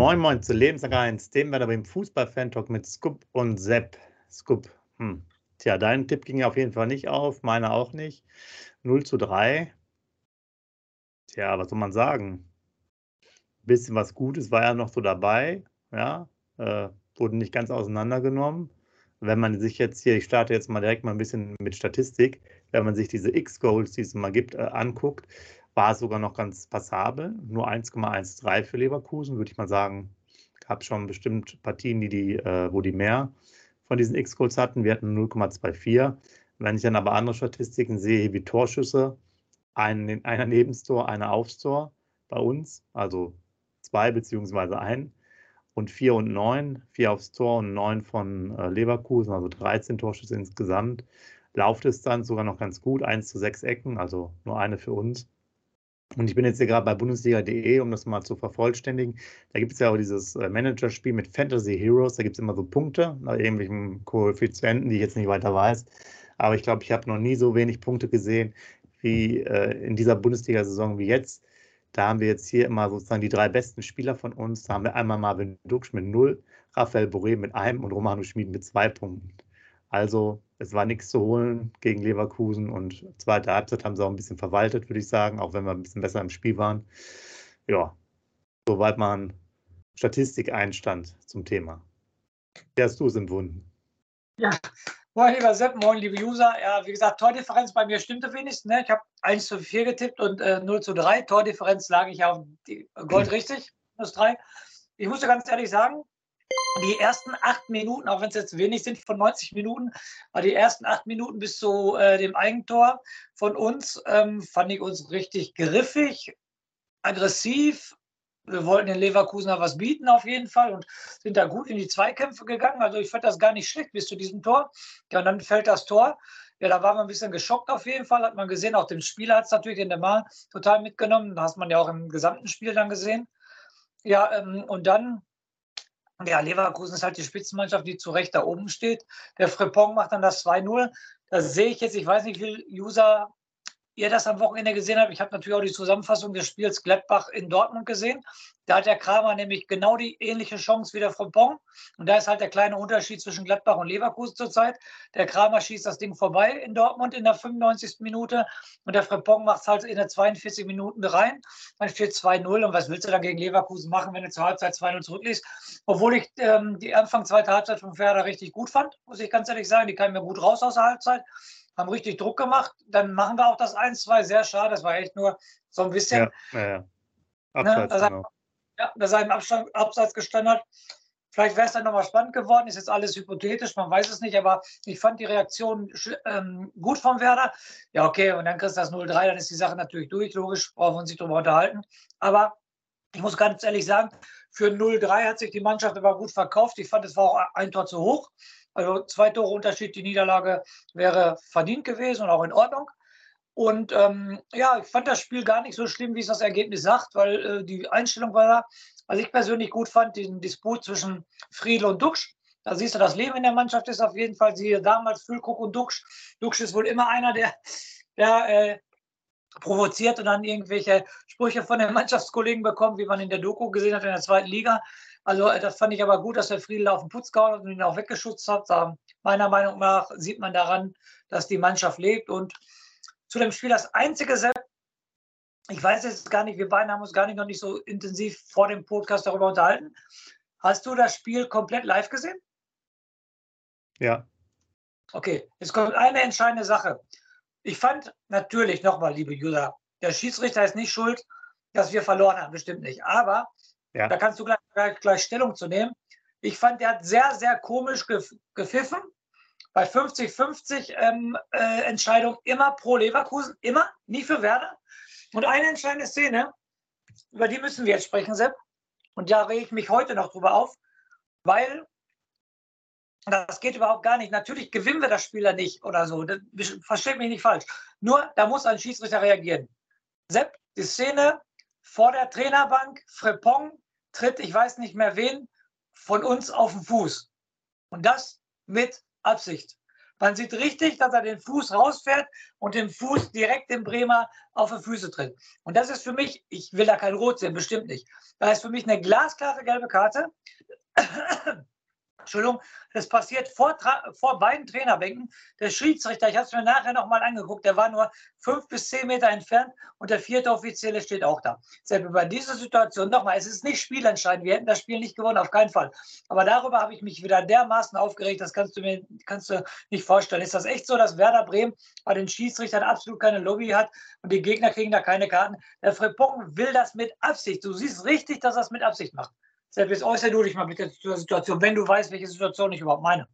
Moin Moin zu Lebenslang 1, dem wir beim Fußball-Fan-Talk mit Scoop und Sepp. Scoop, hm. Tja, dein Tipp ging auf jeden Fall nicht auf, meiner auch nicht. 0 zu 3. Tja, was soll man sagen? Bisschen was Gutes war ja noch so dabei, ja, äh, wurden nicht ganz auseinandergenommen. Wenn man sich jetzt hier, ich starte jetzt mal direkt mal ein bisschen mit Statistik, wenn man sich diese X-Goals, die es mal gibt, äh, anguckt, war es sogar noch ganz passabel. Nur 1,13 für Leverkusen, würde ich mal sagen. Gab schon bestimmt Partien, die die, äh, wo die mehr von diesen X-Goals hatten. Wir hatten 0,24. Wenn ich dann aber andere Statistiken sehe, wie Torschüsse, ein, einer neben Tor, einer aufs Tor bei uns, also zwei beziehungsweise ein, und vier und neun, vier aufs Tor und neun von äh, Leverkusen, also 13 Torschüsse insgesamt. Laufdistanz sogar noch ganz gut, 1 zu 6 Ecken, also nur eine für uns. Und ich bin jetzt hier gerade bei Bundesliga.de, um das mal zu vervollständigen. Da gibt es ja auch dieses äh, Managerspiel mit Fantasy Heroes. Da gibt es immer so Punkte nach irgendwelchen Koeffizienten, die ich jetzt nicht weiter weiß. Aber ich glaube, ich habe noch nie so wenig Punkte gesehen wie äh, in dieser Bundesliga-Saison wie jetzt. Da haben wir jetzt hier immer sozusagen die drei besten Spieler von uns. Da haben wir einmal Marvin Duksch mit null, Raphael Boré mit einem und Romano Schmid mit zwei Punkten. Also es war nichts zu holen gegen Leverkusen und zweite Halbzeit haben sie auch ein bisschen verwaltet, würde ich sagen, auch wenn wir ein bisschen besser im Spiel waren. Ja, soweit man Statistik-Einstand zum Thema. Wie hast du es empfunden? Ja, moin lieber Sepp, moin liebe User. Ja, wie gesagt, Tordifferenz bei mir stimmte wenigstens. Ne? Ich habe 1 zu 4 getippt und äh, 0 zu 3. Tordifferenz lag ich auf Gold richtig, minus 3. Ich musste ganz ehrlich sagen, die ersten acht Minuten, auch wenn es jetzt wenig sind von 90 Minuten, aber die ersten acht Minuten bis zu äh, dem Eigentor von uns ähm, fand ich uns richtig griffig, aggressiv. Wir wollten den Leverkusener was bieten auf jeden Fall und sind da gut in die Zweikämpfe gegangen. Also ich fand das gar nicht schlecht bis zu diesem Tor. Ja, und dann fällt das Tor. Ja, da waren wir ein bisschen geschockt auf jeden Fall. Hat man gesehen, auch dem Spieler hat es natürlich in der Mal total mitgenommen. Das hat man ja auch im gesamten Spiel dann gesehen. Ja, ähm, und dann ja, Leverkusen ist halt die Spitzenmannschaft, die zu Recht da oben steht. Der Frepong macht dann das 2-0. Das sehe ich jetzt, ich weiß nicht, wie viele User ihr das am Wochenende gesehen habt. Ich habe natürlich auch die Zusammenfassung des Spiels Gladbach in Dortmund gesehen. Da hat der Kramer nämlich genau die ähnliche Chance wie der Frimpong. Und da ist halt der kleine Unterschied zwischen Gladbach und Leverkusen zurzeit. Der Kramer schießt das Ding vorbei in Dortmund in der 95. Minute und der Frimpong macht es halt in der 42 Minuten rein. Dann steht 2-0 und was willst du dann gegen Leverkusen machen, wenn du zur Halbzeit 2-0 zurückliegst? Obwohl ich ähm, die Anfang zweite Halbzeit von Ferder richtig gut fand, muss ich ganz ehrlich sagen. Die kamen mir gut raus aus der Halbzeit haben richtig Druck gemacht. Dann machen wir auch das 1-2. Sehr schade. Das war echt nur so ein bisschen. Ja, ja, ja. Abseits, ne, dass, genau. ja, dass er im Abstand, Abseits gestanden hat. Vielleicht wäre es dann nochmal spannend geworden. Ist jetzt alles hypothetisch, man weiß es nicht. Aber ich fand die Reaktion ähm, gut vom Werder. Ja, okay. Und dann kriegst du das 0-3. Dann ist die Sache natürlich durch. Logisch, brauchen wir uns nicht darüber unterhalten. Aber ich muss ganz ehrlich sagen, für 0-3 hat sich die Mannschaft aber gut verkauft. Ich fand, es war auch ein Tor zu hoch. Also zwei Tore Unterschied, die Niederlage wäre verdient gewesen und auch in Ordnung. Und ähm, ja, ich fand das Spiel gar nicht so schlimm, wie es das Ergebnis sagt, weil äh, die Einstellung war da. Was ich persönlich gut fand, den Disput zwischen Friedel und Duxch. Da siehst du, das Leben in der Mannschaft ist auf jeden Fall, siehe damals Füllkuck und Duxch. Duxch ist wohl immer einer, der, der äh, provoziert und dann irgendwelche Sprüche von den Mannschaftskollegen bekommt, wie man in der Doku gesehen hat in der zweiten Liga. Also äh, das fand ich aber gut, dass der Friedel auf den Putz gehauen hat und ihn auch weggeschützt hat. Da, meiner Meinung nach sieht man daran, dass die Mannschaft lebt. Und zu dem Spiel das einzige, ich weiß jetzt gar nicht, wir beiden haben uns gar nicht noch nicht so intensiv vor dem Podcast darüber unterhalten. Hast du das Spiel komplett live gesehen? Ja. Okay, jetzt kommt eine entscheidende Sache. Ich fand natürlich nochmal, liebe User, der Schiedsrichter ist nicht schuld, dass wir verloren haben, bestimmt nicht. Aber ja. Da kannst du gleich, gleich, gleich, Stellung zu nehmen. Ich fand, der hat sehr, sehr komisch gepfiffen. Bei 50-50 ähm, äh, Entscheidung immer pro Leverkusen, immer, nie für Werder. Und eine entscheidende Szene, über die müssen wir jetzt sprechen, Sepp. Und da rege ich mich heute noch drüber auf, weil das geht überhaupt gar nicht. Natürlich gewinnen wir das Spiel da nicht oder so. versteht mich nicht falsch. Nur, da muss ein Schiedsrichter reagieren. Sepp, die Szene vor der Trainerbank, Frepong tritt, ich weiß nicht mehr wen, von uns auf den Fuß. Und das mit Absicht. Man sieht richtig, dass er den Fuß rausfährt und den Fuß direkt dem Bremer auf die Füße tritt. Und das ist für mich, ich will da kein Rot sehen, bestimmt nicht. Das ist für mich eine glasklare gelbe Karte. Entschuldigung, das passiert vor, vor beiden Trainerbänken. Der Schiedsrichter, ich habe es mir nachher nochmal angeguckt, der war nur fünf bis zehn Meter entfernt und der vierte Offizielle steht auch da. Selbst über diese Situation, nochmal, es ist nicht spielentscheidend, wir hätten das Spiel nicht gewonnen, auf keinen Fall. Aber darüber habe ich mich wieder dermaßen aufgeregt, das kannst du mir kannst du nicht vorstellen. Ist das echt so, dass Werder Bremen bei den Schiedsrichtern absolut keine Lobby hat und die Gegner kriegen da keine Karten? Der Frepong will das mit Absicht. Du siehst richtig, dass er es mit Absicht macht. Selbst äußere du dich mal mit der Situation, wenn du weißt, welche Situation ich überhaupt meine.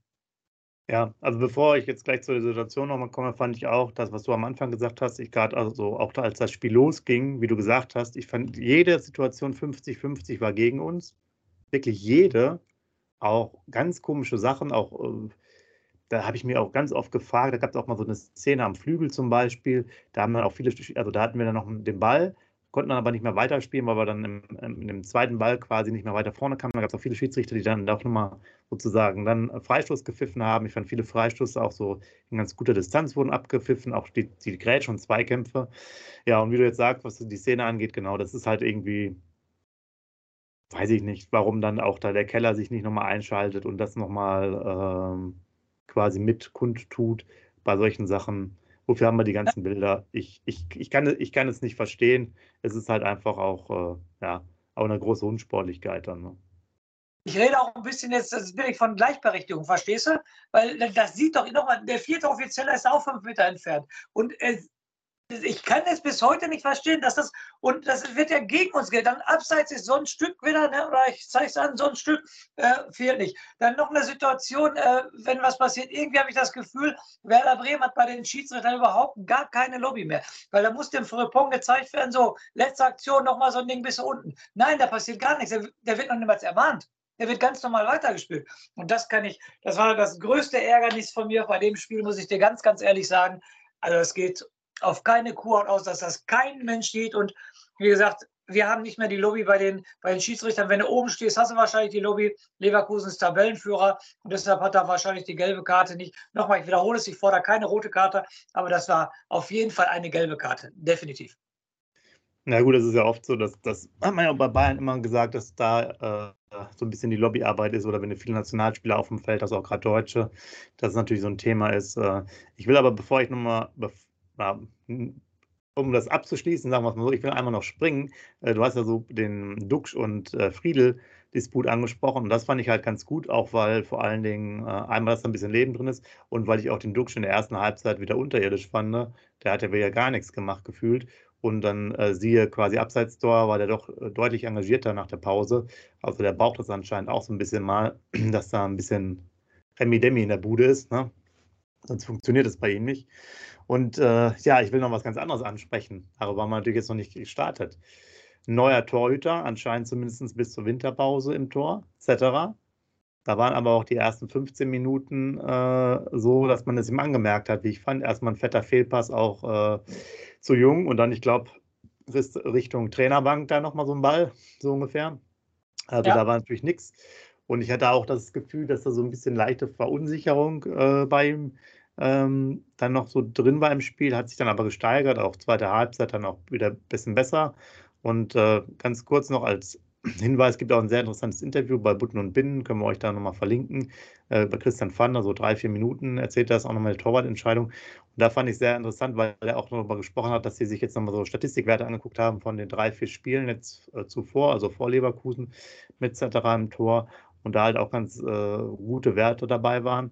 Ja, also bevor ich jetzt gleich zur Situation nochmal komme, fand ich auch das, was du am Anfang gesagt hast, ich gerade also auch als das Spiel losging, wie du gesagt hast, ich fand jede Situation 50-50 war gegen uns. Wirklich jede. Auch ganz komische Sachen, auch äh, da habe ich mir auch ganz oft gefragt, da gab es auch mal so eine Szene am Flügel zum Beispiel, da haben dann auch viele, also da hatten wir dann noch den Ball konnten dann aber nicht mehr weiterspielen, weil wir dann im, im, im zweiten Ball quasi nicht mehr weiter vorne kamen. Da gab es auch viele Schiedsrichter, die dann auch nochmal sozusagen dann Freistoß gepfiffen haben. Ich fand viele Freistoße auch so in ganz guter Distanz wurden abgepfiffen, auch die, die Grätsch- und Zweikämpfe. Ja, und wie du jetzt sagst, was die Szene angeht, genau, das ist halt irgendwie, weiß ich nicht, warum dann auch da der Keller sich nicht nochmal einschaltet und das nochmal ähm, quasi mit kundtut bei solchen Sachen wofür haben wir die ganzen Bilder? Ich, ich, ich, kann, ich kann es nicht verstehen. Es ist halt einfach auch, äh, ja, auch eine große Unsportlichkeit dann. Ne? Ich rede auch ein bisschen jetzt, das bin ich von Gleichberechtigung, verstehst du? Weil das sieht doch nochmal, der vierte Offizielle ist auch fünf Meter entfernt. Und es, ich kann es bis heute nicht verstehen, dass das, und das wird ja gegen uns gehen. Dann abseits ist so ein Stück wieder, ne, oder ich zeige es an, so ein Stück äh, fehlt nicht. Dann noch eine Situation, äh, wenn was passiert, irgendwie habe ich das Gefühl, Werder Bremen hat bei den Schiedsrichtern überhaupt gar keine Lobby mehr. Weil da muss dem Frepon gezeigt werden, so, letzte Aktion, nochmal so ein Ding bis unten. Nein, da passiert gar nichts. Der, der wird noch niemals ermahnt. Der wird ganz normal weitergespielt. Und das kann ich, das war das größte Ärgernis von mir bei dem Spiel, muss ich dir ganz, ganz ehrlich sagen. Also es geht auf keine Kuhhaut aus, dass das kein Mensch sieht. Und wie gesagt, wir haben nicht mehr die Lobby bei den, bei den Schiedsrichtern. Wenn du oben stehst, hast du wahrscheinlich die Lobby. Leverkusen ist Tabellenführer und deshalb hat er wahrscheinlich die gelbe Karte nicht. Nochmal, ich wiederhole es, ich fordere keine rote Karte, aber das war auf jeden Fall eine gelbe Karte, definitiv. Na gut, das ist ja oft so, dass das hat man ja bei Bayern immer gesagt, dass da äh, so ein bisschen die Lobbyarbeit ist oder wenn du viele Nationalspieler auf dem Feld hast, auch gerade Deutsche, dass es natürlich so ein Thema ist. Äh, ich will aber, bevor ich nochmal, um das abzuschließen, sagen wir es mal so, ich will einmal noch springen. Äh, du hast ja so den Duxch und äh, Friedel Disput angesprochen und das fand ich halt ganz gut, auch weil vor allen Dingen äh, einmal, dass da ein bisschen Leben drin ist und weil ich auch den Duxch in der ersten Halbzeit wieder unterirdisch fand. Ne? Der hat ja wieder gar nichts gemacht gefühlt und dann äh, siehe quasi Abseitstor, war der doch deutlich engagierter nach der Pause. Also der braucht das anscheinend auch so ein bisschen mal, dass da ein bisschen Remi-Demi in der Bude ist. Ne? Sonst funktioniert es bei ihm nicht. Und äh, ja, ich will noch was ganz anderes ansprechen. Darüber haben wir natürlich jetzt noch nicht gestartet. Neuer Torhüter, anscheinend zumindest bis zur Winterpause im Tor, etc. Da waren aber auch die ersten 15 Minuten äh, so, dass man es ihm angemerkt hat, wie ich fand. Erstmal ein fetter Fehlpass auch äh, zu jung und dann, ich glaube, Richtung Trainerbank da nochmal so ein Ball, so ungefähr. Also ja. da war natürlich nichts. Und ich hatte auch das Gefühl, dass da so ein bisschen leichte Verunsicherung äh, bei ihm ähm, dann noch so drin war im Spiel, hat sich dann aber gesteigert, auch zweite Halbzeit dann auch wieder ein bisschen besser. Und äh, ganz kurz noch als Hinweis, gibt auch ein sehr interessantes Interview bei Butten und Binnen, können wir euch da nochmal verlinken, äh, bei Christian Pfander, so drei, vier Minuten erzählt er das auch nochmal eine Torwartentscheidung. Und da fand ich sehr interessant, weil er auch darüber gesprochen hat, dass sie sich jetzt nochmal so Statistikwerte angeguckt haben von den drei, vier Spielen jetzt äh, zuvor, also vor Leverkusen mit etc. im Tor und da halt auch ganz äh, gute Werte dabei waren.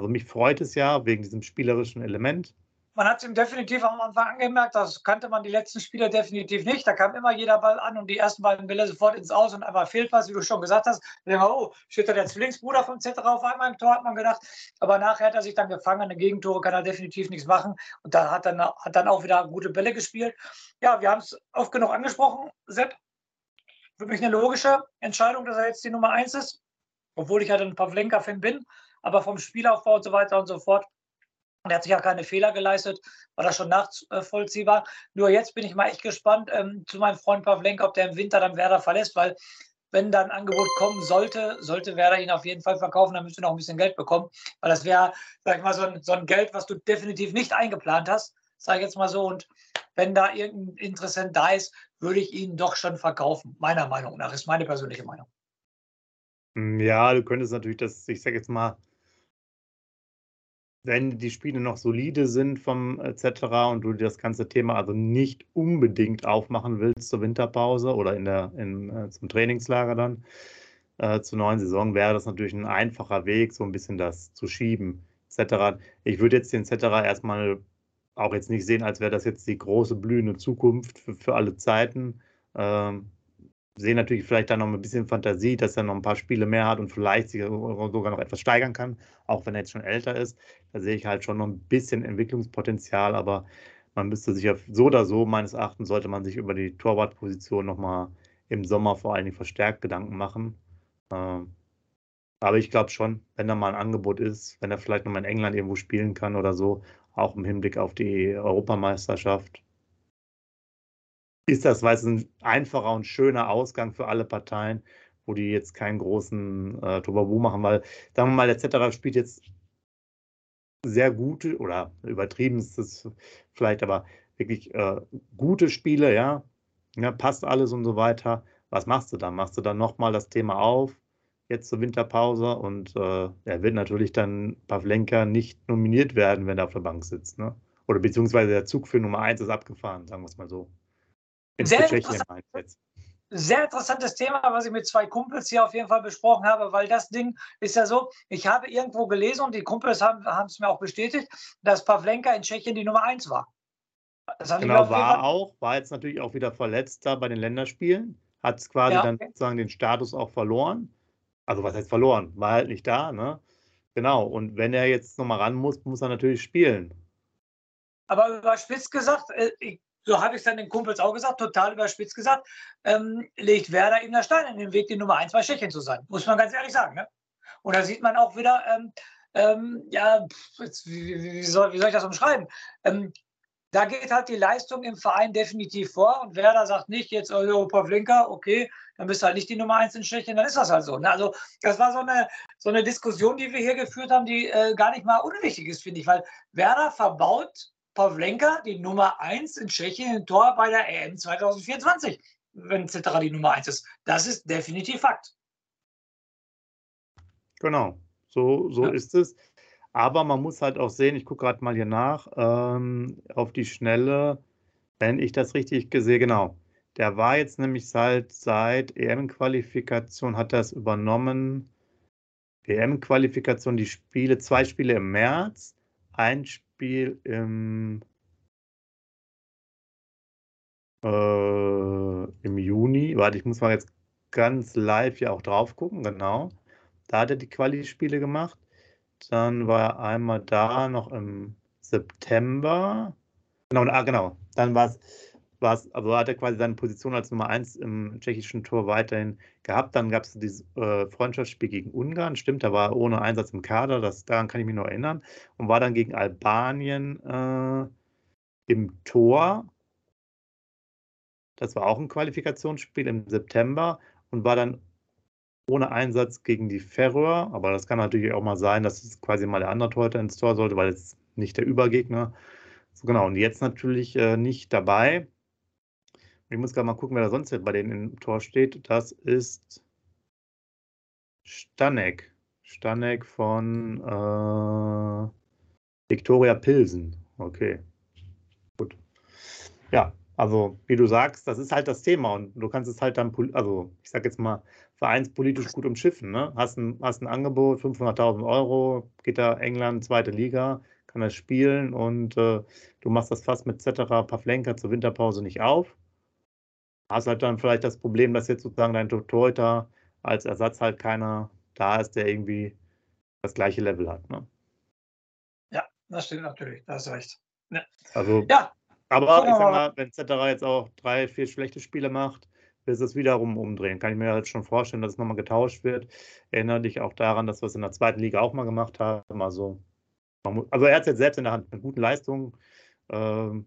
Also mich freut es ja wegen diesem spielerischen Element. Man hat es ihm definitiv am Anfang angemerkt, das kannte man die letzten Spieler definitiv nicht. Da kam immer jeder Ball an und die ersten beiden Bälle sofort ins Aus und einmal fehlt was, wie du schon gesagt hast. Da wir, oh, steht da der Zwillingsbruder vom Z auf einmal im Tor, hat man gedacht. Aber nachher hat er sich dann gefangen, eine Gegentore kann er definitiv nichts machen. Und da hat dann, hat dann auch wieder gute Bälle gespielt. Ja, wir haben es oft genug angesprochen, Sepp. Für mich eine logische Entscheidung, dass er jetzt die Nummer eins ist, obwohl ich halt ein Pavlenka-Fan bin aber vom Spielaufbau und so weiter und so fort. Und er hat sich ja keine Fehler geleistet, war das schon nachvollziehbar. Nur jetzt bin ich mal echt gespannt ähm, zu meinem Freund Pavlenka, ob der im Winter dann Werder verlässt, weil wenn da ein Angebot kommen sollte, sollte Werder ihn auf jeden Fall verkaufen, dann müsste noch ein bisschen Geld bekommen, weil das wäre, sag ich mal, so ein, so ein Geld, was du definitiv nicht eingeplant hast, sage ich jetzt mal so. Und wenn da irgendein Interessent da ist, würde ich ihn doch schon verkaufen, meiner Meinung nach, ist meine persönliche Meinung. Hm, ja, du könntest natürlich das, ich sage jetzt mal, wenn die Spiele noch solide sind vom etc. und du das ganze Thema also nicht unbedingt aufmachen willst zur Winterpause oder in der, in, äh, zum Trainingslager dann äh, zur neuen Saison, wäre das natürlich ein einfacher Weg, so ein bisschen das zu schieben etc. Ich würde jetzt den etc. erstmal auch jetzt nicht sehen, als wäre das jetzt die große blühende Zukunft für, für alle Zeiten. Ähm, sehe natürlich vielleicht da noch ein bisschen Fantasie, dass er noch ein paar Spiele mehr hat und vielleicht sich sogar noch etwas steigern kann, auch wenn er jetzt schon älter ist. Da sehe ich halt schon noch ein bisschen Entwicklungspotenzial, aber man müsste sich ja so oder so, meines Erachtens, sollte man sich über die Torwartposition nochmal im Sommer vor allen Dingen verstärkt Gedanken machen. Ähm, aber ich glaube schon, wenn da mal ein Angebot ist, wenn er vielleicht nochmal in England irgendwo spielen kann oder so, auch im Hinblick auf die Europameisterschaft, ist das, weil es ein einfacher und schöner Ausgang für alle Parteien, wo die jetzt keinen großen äh, Tobabu machen, weil, sagen wir mal, der Zetterer spielt jetzt sehr gute oder übertrieben ist es vielleicht, aber wirklich äh, gute Spiele, ja? ja, passt alles und so weiter. Was machst du dann? Machst du dann nochmal das Thema auf, jetzt zur Winterpause und äh, er wird natürlich dann Pavlenka nicht nominiert werden, wenn er auf der Bank sitzt, ne? Oder beziehungsweise der Zug für Nummer 1 ist abgefahren, sagen wir es mal so sehr, interessant, sehr interessantes Thema, was ich mit zwei Kumpels hier auf jeden Fall besprochen habe, weil das Ding ist ja so, ich habe irgendwo gelesen und die Kumpels haben, es mir auch bestätigt, dass Pavlenka in Tschechien die Nummer 1 war. genau, war auch, war jetzt natürlich auch wieder verletzt da bei den Länderspielen, hat quasi ja, okay. dann sozusagen den Status auch verloren. Also was heißt verloren? War halt nicht da, ne? Genau, und wenn er jetzt nochmal ran muss, muss er natürlich spielen. Aber überspitzt gesagt, äh, ich so habe ich es dann den Kumpels auch gesagt, total überspitzt gesagt, ähm, legt Werder ihm der Stein in den Weg, die Nummer 1 bei Tschechien zu sein. Muss man ganz ehrlich sagen. Ne? Und da sieht man auch wieder, ähm, ähm, ja, jetzt, wie, wie, soll, wie, soll, ich das umschreiben? Ähm, da geht halt die Leistung im Verein definitiv vor und Werder sagt nicht, jetzt oh, Pavlenka, okay, dann bist du halt nicht die Nummer 1 in Tschechien, dann ist das halt so. Ne? Also das war so eine, so eine Diskussion, die wir hier geführt haben, die äh, gar nicht mal unwichtig ist, finde ich, weil Werder verbaut Pavlenka die Nummer 1 in Tschechien im Tor bei der EM 2024, wenn Cetera die Nummer 1 ist. Das ist definitiv Fakt. Genau, so, so ja. ist es. Aber man muss halt auch sehen, ich gucke gerade mal hier nach, ähm, auf die Schnelle, wenn ich das richtig gesehen, genau. Der war jetzt nämlich seit, seit EM-Qualifikation, hat das übernommen. EM-Qualifikation, die Spiele, zwei Spiele im März, ein Spiel im, äh, im Juni. Warte, ich muss mal jetzt ganz live ja auch drauf gucken, genau. Da hat er die Quali-Spiele gemacht. Dann war er einmal da noch im September. Genau, ah, genau. Dann war es war es, also hat er quasi seine Position als Nummer 1 im tschechischen Tor weiterhin gehabt. Dann gab es dieses äh, Freundschaftsspiel gegen Ungarn, stimmt, da war er ohne Einsatz im Kader, das, daran kann ich mich noch erinnern. Und war dann gegen Albanien äh, im Tor. Das war auch ein Qualifikationsspiel im September und war dann ohne Einsatz gegen die Färöer. Aber das kann natürlich auch mal sein, dass es quasi mal der andere Torhüter ins Tor sollte, weil es nicht der Übergegner. So, genau, und jetzt natürlich äh, nicht dabei. Ich muss gerade mal gucken, wer da sonst bei denen im Tor steht. Das ist Stanek. Stanek von äh, Viktoria Pilsen. Okay. Gut. Ja, also wie du sagst, das ist halt das Thema und du kannst es halt dann, also ich sag jetzt mal, vereinspolitisch gut umschiffen. Ne? Hast, ein, hast ein Angebot, 500.000 Euro, geht da England, zweite Liga, kann er spielen und äh, du machst das fast mit Zetterer Pavlenka zur Winterpause nicht auf hast halt dann vielleicht das Problem, dass jetzt sozusagen dein Torhüter als Ersatz halt keiner da ist, der irgendwie das gleiche Level hat. Ne? Ja, das stimmt natürlich, da hast du recht. Ja. Also, ja. Aber ich sag mal, wenn Zetterer jetzt auch drei, vier schlechte Spiele macht, wird es wiederum umdrehen. Kann ich mir jetzt schon vorstellen, dass es nochmal getauscht wird. Erinnere dich auch daran, dass wir es in der zweiten Liga auch mal gemacht haben. Also, also er hat es jetzt selbst in der Hand mit guten Leistungen. Ähm,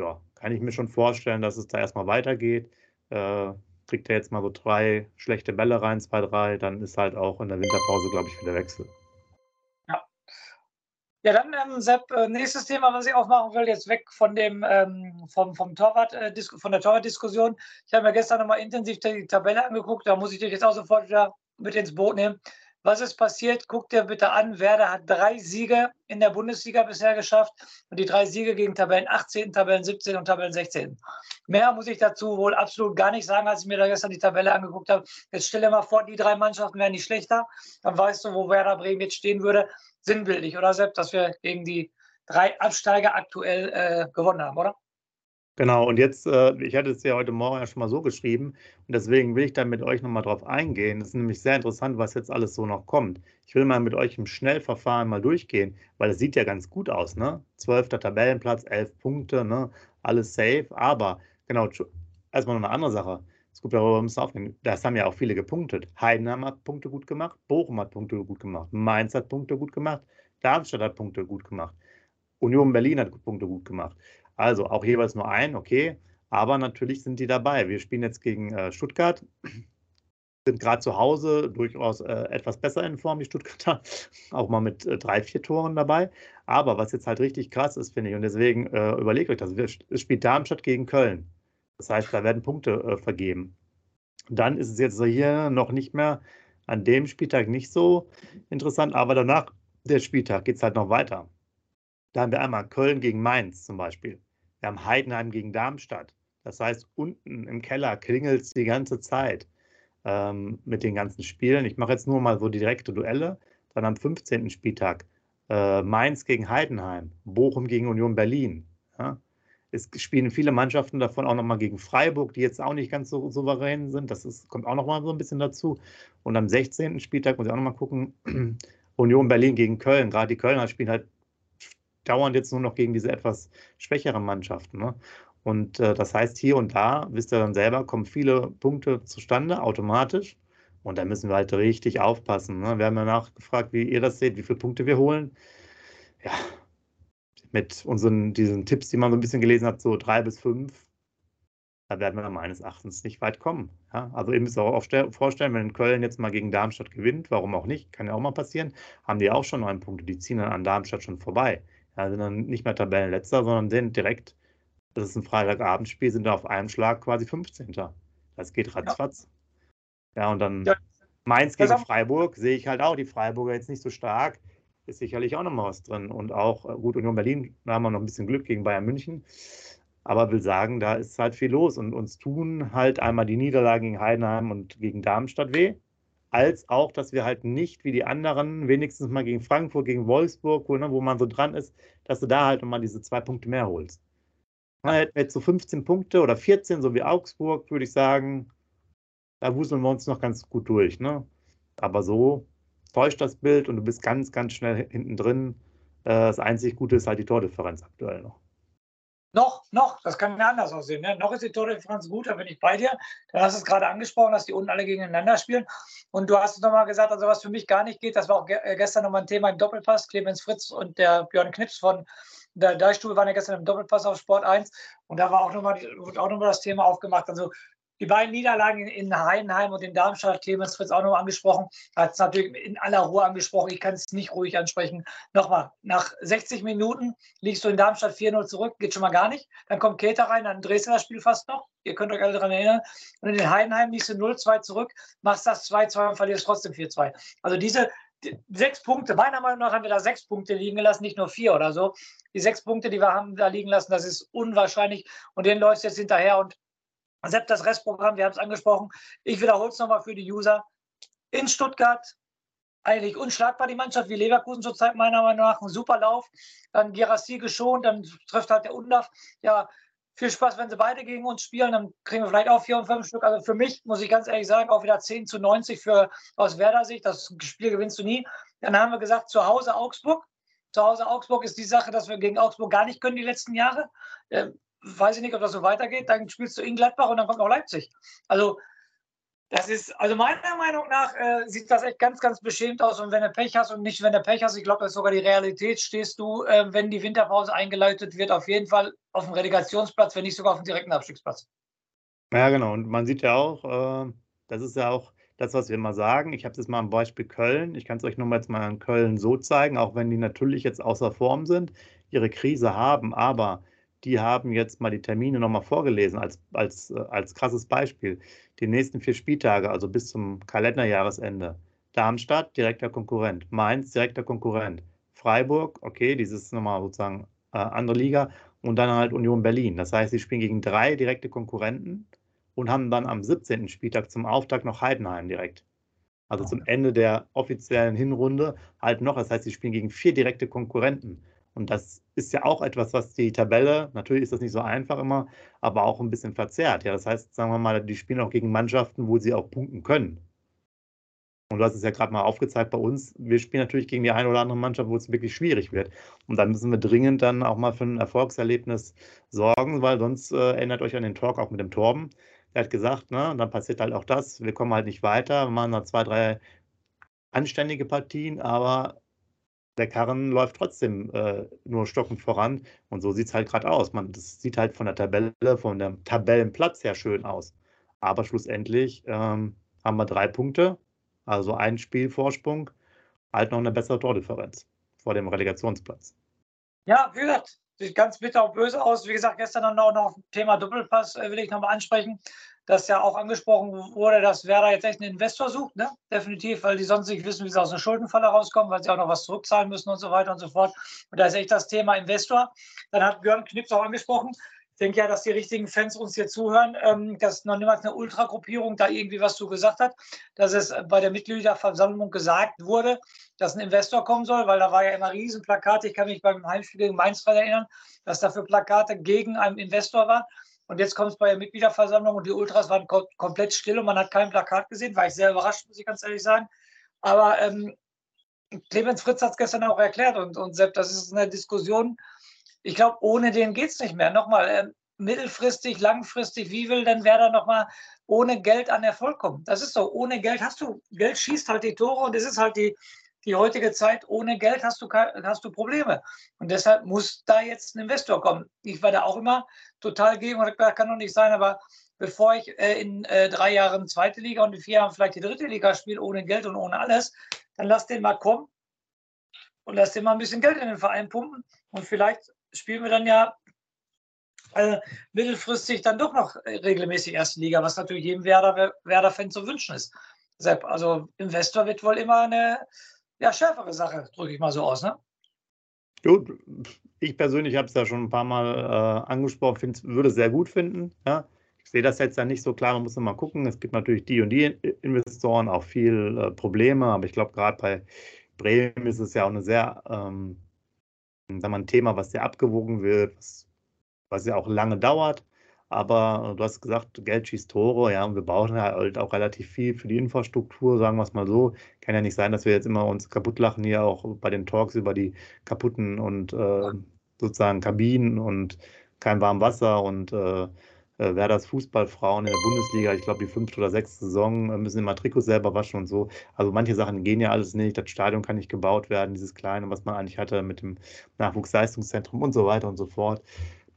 ja, kann ich mir schon vorstellen, dass es da erstmal weitergeht. Äh, kriegt er jetzt mal so drei schlechte Bälle rein, zwei, drei, dann ist halt auch in der Winterpause, glaube ich, wieder Wechsel. Ja. Ja, dann, ähm, Sepp, äh, nächstes Thema, was ich aufmachen will, jetzt weg von dem ähm, vom, vom Torwart, äh, von der Torwartdiskussion. Ich habe mir gestern nochmal intensiv die Tabelle angeguckt, da muss ich dich jetzt auch sofort wieder mit ins Boot nehmen. Was ist passiert? Guck dir bitte an. Werder hat drei Siege in der Bundesliga bisher geschafft und die drei Siege gegen Tabellen 18, Tabellen 17 und Tabellen 16. Mehr muss ich dazu wohl absolut gar nicht sagen, als ich mir da gestern die Tabelle angeguckt habe. Jetzt stell dir mal vor, die drei Mannschaften wären nicht schlechter. Dann weißt du, wo Werder Bremen jetzt stehen würde. Sinnbildlich, oder Sepp, dass wir gegen die drei Absteiger aktuell äh, gewonnen haben, oder? Genau, und jetzt, äh, ich hatte es ja heute Morgen ja schon mal so geschrieben und deswegen will ich da mit euch nochmal drauf eingehen. Das ist nämlich sehr interessant, was jetzt alles so noch kommt. Ich will mal mit euch im Schnellverfahren mal durchgehen, weil es sieht ja ganz gut aus, ne? Zwölfter Tabellenplatz, elf Punkte, ne? Alles safe, aber genau, erstmal noch eine andere Sache. Es gibt darüber müssen aufnehmen. Das haben ja auch viele gepunktet. Heidenheim hat Punkte gut gemacht, Bochum hat Punkte gut gemacht, Mainz hat Punkte gut gemacht, Darmstadt hat Punkte gut gemacht, Union Berlin hat Punkte gut gemacht. Also auch jeweils nur ein, okay. Aber natürlich sind die dabei. Wir spielen jetzt gegen äh, Stuttgart, sind gerade zu Hause durchaus äh, etwas besser in Form, die Stuttgarter, auch mal mit äh, drei, vier Toren dabei. Aber was jetzt halt richtig krass ist, finde ich, und deswegen äh, überlegt euch das, es spielt Darmstadt gegen Köln. Das heißt, da werden Punkte äh, vergeben. Dann ist es jetzt hier noch nicht mehr an dem Spieltag nicht so interessant, aber danach, der Spieltag, geht es halt noch weiter. Da haben wir einmal Köln gegen Mainz zum Beispiel. Wir haben Heidenheim gegen Darmstadt. Das heißt, unten im Keller klingelt es die ganze Zeit ähm, mit den ganzen Spielen. Ich mache jetzt nur mal so direkte Duelle. Dann am 15. Spieltag äh, Mainz gegen Heidenheim, Bochum gegen Union Berlin. Ja? Es spielen viele Mannschaften davon auch nochmal gegen Freiburg, die jetzt auch nicht ganz so souverän sind. Das ist, kommt auch nochmal so ein bisschen dazu. Und am 16. Spieltag muss ich auch nochmal gucken, Union Berlin gegen Köln. Gerade die Kölner spielen halt dauernd jetzt nur noch gegen diese etwas schwächeren Mannschaften. Ne? Und äh, das heißt, hier und da, wisst ihr dann selber, kommen viele Punkte zustande automatisch. Und da müssen wir halt richtig aufpassen. Ne? Wir haben ja nachgefragt, wie ihr das seht, wie viele Punkte wir holen. Ja, mit unseren diesen Tipps, die man so ein bisschen gelesen hat, so drei bis fünf, da werden wir meines Erachtens nicht weit kommen. Ja? Also ihr müsst auch vorstellen, wenn Köln jetzt mal gegen Darmstadt gewinnt, warum auch nicht, kann ja auch mal passieren, haben die auch schon neun Punkte, die ziehen dann an Darmstadt schon vorbei. Ja, sind dann nicht mehr Tabellenletzter, sondern sind direkt, das ist ein Freitagabendspiel, sind da auf einem Schlag quasi 15. Das geht ratzfatz. Ja, ja und dann ja. Mainz gegen Freiburg sehe ich halt auch die Freiburger jetzt nicht so stark. Ist sicherlich auch nochmal was drin. Und auch, äh, gut, Union Berlin, da haben wir noch ein bisschen Glück gegen Bayern München. Aber will sagen, da ist halt viel los. Und uns tun halt einmal die Niederlagen gegen Heidenheim und gegen Darmstadt weh als auch, dass wir halt nicht wie die anderen, wenigstens mal gegen Frankfurt, gegen Wolfsburg, wo, ne, wo man so dran ist, dass du da halt nochmal diese zwei Punkte mehr holst. Man hätte jetzt so 15 Punkte oder 14, so wie Augsburg, würde ich sagen, da wuseln wir uns noch ganz gut durch. Ne? Aber so täuscht das Bild und du bist ganz, ganz schnell hinten drin. Äh, das einzig Gute ist halt die Tordifferenz aktuell noch. Noch, noch, das kann ja anders aussehen. Ne? Noch ist die Tordifferenz gut, da bin ich bei dir. Du hast es gerade angesprochen, dass die unten alle gegeneinander spielen. Und du hast es nochmal gesagt, also was für mich gar nicht geht, das war auch ge äh, gestern nochmal ein Thema im Doppelpass. Clemens Fritz und der Björn Knips von der Deichstube waren ja gestern im Doppelpass auf Sport 1. Und da war auch nochmal noch das Thema aufgemacht. Also die beiden Niederlagen in Heidenheim und in Darmstadt Clemens Fritz auch noch angesprochen. Hat es natürlich in aller Ruhe angesprochen. Ich kann es nicht ruhig ansprechen. Nochmal, nach 60 Minuten liegst du in Darmstadt 4-0 zurück, geht schon mal gar nicht. Dann kommt Keter rein, dann drehst du das Spiel fast noch. Ihr könnt euch alle daran erinnern. Und in Heidenheim liegst du 0-2 zurück, machst das 2-2 und verlierst trotzdem 4-2. Also diese die, sechs Punkte, meiner Meinung nach haben wir da sechs Punkte liegen gelassen, nicht nur vier oder so. Die sechs Punkte, die wir haben da liegen lassen, das ist unwahrscheinlich. Und den läufst jetzt hinterher und selbst das Restprogramm, wir haben es angesprochen. Ich wiederhole es nochmal für die User. In Stuttgart eigentlich unschlagbar die Mannschaft wie Leverkusen zurzeit meiner Meinung nach. Ein super Lauf. Dann Gerassi geschont, dann trifft halt der Undaf. Ja, viel Spaß, wenn sie beide gegen uns spielen. Dann kriegen wir vielleicht auch vier und fünf Stück. Also für mich, muss ich ganz ehrlich sagen, auch wieder 10 zu 90 für, aus Werder Sicht. Das Spiel gewinnst du nie. Dann haben wir gesagt, zu Hause Augsburg. Zu Hause Augsburg ist die Sache, dass wir gegen Augsburg gar nicht können die letzten Jahre. Weiß ich nicht, ob das so weitergeht. Dann spielst du in Gladbach und dann kommt noch Leipzig. Also, das ist, also meiner Meinung nach äh, sieht das echt ganz, ganz beschämt aus. Und wenn du Pech hast und nicht, wenn du Pech hast, ich glaube, das ist sogar die Realität, stehst du, äh, wenn die Winterpause eingeleitet wird, auf jeden Fall auf dem Relegationsplatz, wenn nicht sogar auf dem direkten Abstiegsplatz. Ja, genau. Und man sieht ja auch, äh, das ist ja auch das, was wir immer sagen. Ich habe jetzt mal am Beispiel Köln. Ich kann es euch nur mal jetzt mal in Köln so zeigen, auch wenn die natürlich jetzt außer Form sind, ihre Krise haben, aber die haben jetzt mal die Termine nochmal vorgelesen als, als, äh, als krasses Beispiel. Die nächsten vier Spieltage, also bis zum Kalenderjahresende. Darmstadt, direkter Konkurrent. Mainz, direkter Konkurrent. Freiburg, okay, dieses nochmal sozusagen äh, andere Liga. Und dann halt Union Berlin. Das heißt, sie spielen gegen drei direkte Konkurrenten und haben dann am 17. Spieltag zum Auftakt noch Heidenheim direkt. Also zum Ende der offiziellen Hinrunde halt noch. Das heißt, sie spielen gegen vier direkte Konkurrenten. Und das ist ja auch etwas, was die Tabelle, natürlich ist das nicht so einfach immer, aber auch ein bisschen verzerrt. Ja, das heißt, sagen wir mal, die spielen auch gegen Mannschaften, wo sie auch punkten können. Und du hast es ja gerade mal aufgezeigt bei uns. Wir spielen natürlich gegen die eine oder andere Mannschaft, wo es wirklich schwierig wird. Und dann müssen wir dringend dann auch mal für ein Erfolgserlebnis sorgen, weil sonst äh, erinnert euch an den Talk auch mit dem Torben. Der hat gesagt, ne, dann passiert halt auch das. Wir kommen halt nicht weiter. Wir machen da zwei, drei anständige Partien, aber der Karren läuft trotzdem äh, nur stockend voran. Und so sieht es halt gerade aus. Man, das sieht halt von der Tabelle, von dem Tabellenplatz her schön aus. Aber schlussendlich ähm, haben wir drei Punkte, also ein Spielvorsprung, halt noch eine bessere Tordifferenz vor dem Relegationsplatz. Ja, wie gesagt, sieht ganz bitter und böse aus. Wie gesagt, gestern dann auch noch Thema Doppelpass äh, will ich nochmal ansprechen dass ja auch angesprochen wurde, dass Werder jetzt echt einen Investor sucht, ne? definitiv, weil die sonst nicht wissen, wie sie aus einer Schuldenfalle rauskommen, weil sie auch noch was zurückzahlen müssen und so weiter und so fort. Und da ist echt das Thema Investor. Dann hat Björn Knips auch angesprochen, ich denke ja, dass die richtigen Fans uns hier zuhören, ähm, dass noch niemals eine Ultragruppierung da irgendwie was zu gesagt hat, dass es bei der Mitgliederversammlung gesagt wurde, dass ein Investor kommen soll, weil da war ja immer Riesenplakate. Ich kann mich beim Heimspiel gegen Mainz erinnern, dass dafür Plakate gegen einen Investor waren. Und jetzt kommt es bei der Mitgliederversammlung und die Ultras waren kom komplett still und man hat kein Plakat gesehen. War ich sehr überrascht, muss ich ganz ehrlich sagen. Aber ähm, Clemens Fritz hat es gestern auch erklärt und, und Sepp, das ist eine Diskussion. Ich glaube, ohne den geht es nicht mehr. Nochmal, äh, mittelfristig, langfristig, wie will denn Werder nochmal ohne Geld an Erfolg kommen? Das ist so, ohne Geld hast du, Geld schießt halt die Tore und es ist halt die, die heutige Zeit, ohne Geld hast du, hast du Probleme. Und deshalb muss da jetzt ein Investor kommen. Ich war da auch immer total gegen und das kann doch nicht sein, aber bevor ich äh, in äh, drei Jahren zweite Liga und in vier Jahren vielleicht die dritte Liga spiele, ohne Geld und ohne alles, dann lass den mal kommen und lass den mal ein bisschen Geld in den Verein pumpen. Und vielleicht spielen wir dann ja äh, mittelfristig dann doch noch regelmäßig erste Liga, was natürlich jedem Werder-Fan Werder zu wünschen ist. Sepp, also Investor wird wohl immer eine ja, schärfere Sache, drücke ich mal so aus, ne? Gut, ich persönlich habe es ja schon ein paar Mal äh, angesprochen, find, würde es sehr gut finden. Ja? Ich sehe das jetzt ja nicht so klar, man muss immer gucken. Es gibt natürlich die und die Investoren, auch viel äh, Probleme, aber ich glaube, gerade bei Bremen ist es ja auch eine sehr, ähm, sagen wir, ein Thema, was sehr abgewogen wird, was, was ja auch lange dauert. Aber du hast gesagt, Geld schießt Tore, ja, und wir brauchen halt auch relativ viel für die Infrastruktur, sagen wir es mal so. Kann ja nicht sein, dass wir jetzt immer uns kaputt lachen hier auch bei den Talks über die kaputten und äh, sozusagen Kabinen und kein warmes Wasser und äh, äh Werders Fußballfrauen in der Bundesliga, ich glaube die fünfte oder sechste Saison, äh, müssen immer Trikots selber waschen und so. Also manche Sachen gehen ja alles nicht. Das Stadion kann nicht gebaut werden, dieses kleine, was man eigentlich hatte mit dem Nachwuchsleistungszentrum und so weiter und so fort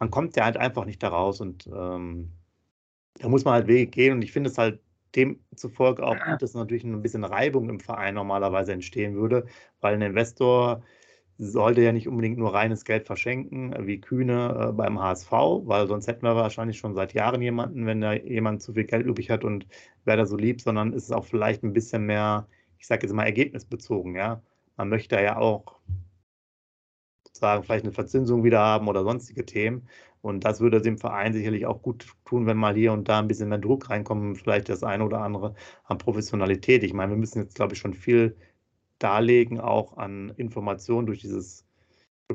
man kommt ja halt einfach nicht da raus und ähm, da muss man halt Wege gehen und ich finde es halt demzufolge auch gut, dass natürlich ein bisschen Reibung im Verein normalerweise entstehen würde, weil ein Investor sollte ja nicht unbedingt nur reines Geld verschenken, wie Kühne äh, beim HSV, weil sonst hätten wir wahrscheinlich schon seit Jahren jemanden, wenn da jemand zu viel Geld übrig hat und wer da so lieb, sondern ist es auch vielleicht ein bisschen mehr, ich sage jetzt mal, ergebnisbezogen, ja. Man möchte ja auch sozusagen vielleicht eine Verzinsung wieder haben oder sonstige Themen. Und das würde dem Verein sicherlich auch gut tun, wenn mal hier und da ein bisschen mehr Druck reinkommt, vielleicht das eine oder andere an Professionalität. Ich meine, wir müssen jetzt, glaube ich, schon viel darlegen, auch an Informationen durch dieses